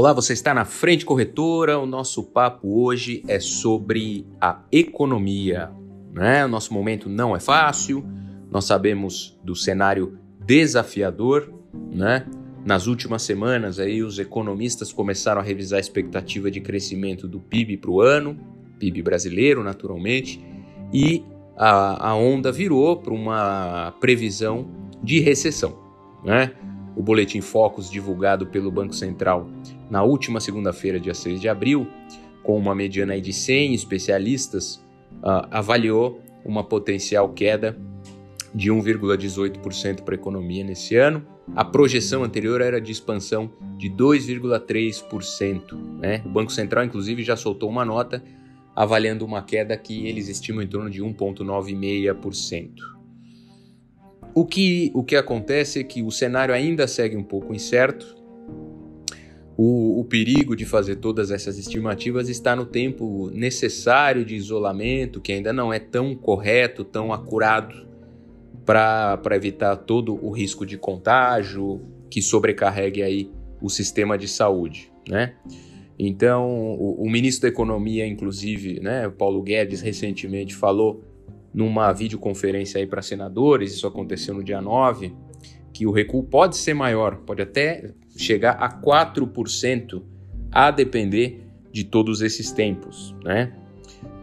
Olá, você está na Frente Corretora. O nosso papo hoje é sobre a economia. Né? O nosso momento não é fácil, nós sabemos do cenário desafiador. Né? Nas últimas semanas, aí, os economistas começaram a revisar a expectativa de crescimento do PIB para o ano, PIB brasileiro, naturalmente, e a, a onda virou para uma previsão de recessão. Né? O boletim Focus, divulgado pelo Banco Central na última segunda-feira, dia 6 de abril, com uma mediana de 100 especialistas, uh, avaliou uma potencial queda de 1,18% para a economia nesse ano. A projeção anterior era de expansão de 2,3%. Né? O Banco Central, inclusive, já soltou uma nota avaliando uma queda que eles estimam em torno de 1,96%. O que, o que acontece é que o cenário ainda segue um pouco incerto, o, o, perigo de fazer todas essas estimativas está no tempo necessário de isolamento, que ainda não é tão correto, tão acurado para evitar todo o risco de contágio que sobrecarregue aí o sistema de saúde, né? Então, o, o ministro da Economia, inclusive, né, Paulo Guedes, recentemente falou numa videoconferência aí para senadores, isso aconteceu no dia 9, que o recuo pode ser maior, pode até chegar a 4%, a depender de todos esses tempos, né?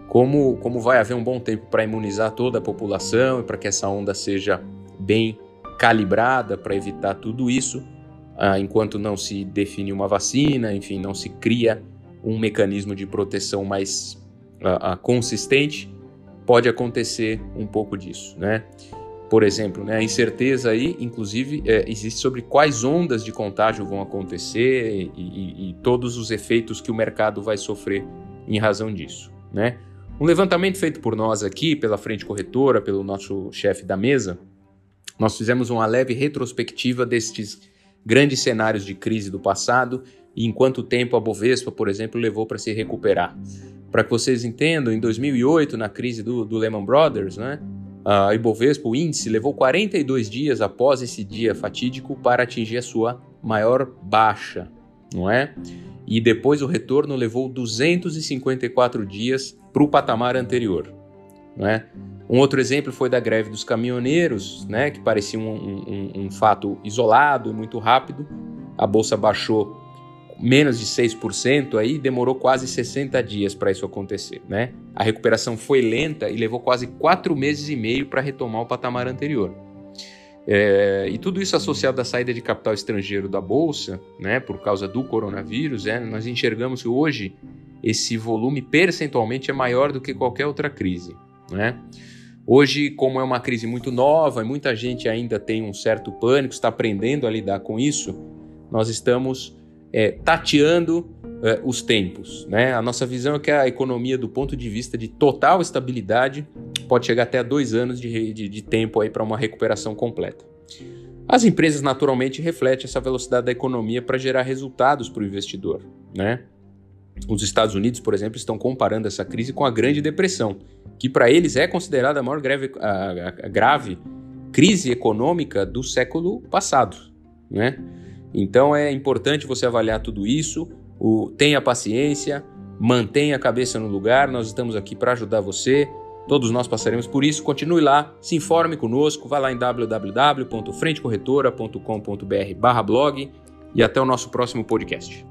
Como, como vai haver um bom tempo para imunizar toda a população e para que essa onda seja bem calibrada para evitar tudo isso, ah, enquanto não se define uma vacina, enfim, não se cria um mecanismo de proteção mais ah, ah, consistente, pode acontecer um pouco disso, né? Por exemplo, né, a incerteza aí, inclusive, é, existe sobre quais ondas de contágio vão acontecer e, e, e, todos os efeitos que o mercado vai sofrer em razão disso. Né? Um levantamento feito por nós aqui, pela frente corretora, pelo nosso chefe da mesa, nós fizemos uma leve retrospectiva destes grandes cenários de crise do passado e em quanto tempo a Bovespa, por exemplo, levou para se recuperar. Para que vocês entendam, em 2008, na crise do, do Lehman Brothers, né, a Ibovespa, o índice, levou 42 dias após esse dia fatídico para atingir a sua maior baixa, não é? E depois o retorno levou 254 dias para o patamar anterior, não é? Um outro exemplo foi da greve dos caminhoneiros, né, que parecia um, um, um fato isolado e muito rápido. A bolsa baixou menos de 6%, aí demorou quase 60 dias para isso acontecer, né? A recuperação foi lenta e levou quase quatro meses e meio para retomar o patamar anterior. É, e tudo isso associado à saída de capital estrangeiro da bolsa, né, por causa do coronavírus, é, nós enxergamos que hoje esse volume percentualmente é maior do que qualquer outra crise, né? Hoje, como é uma crise muito nova e muita gente ainda tem um certo pânico, está aprendendo a lidar com isso, nós estamos é, tateando é, os tempos. Né? A nossa visão é que a economia, do ponto de vista de total estabilidade, pode chegar até dois anos de, de, de tempo para uma recuperação completa. As empresas naturalmente refletem essa velocidade da economia para gerar resultados para o investidor. Né? Os Estados Unidos, por exemplo, estão comparando essa crise com a Grande Depressão, que para eles é considerada a maior grave, a, a grave crise econômica do século passado. Né? Então é importante você avaliar tudo isso, o, tenha paciência, mantenha a cabeça no lugar, nós estamos aqui para ajudar você, todos nós passaremos por isso. Continue lá, se informe conosco, vá lá em www.frentecorretora.com.br blog e até o nosso próximo podcast.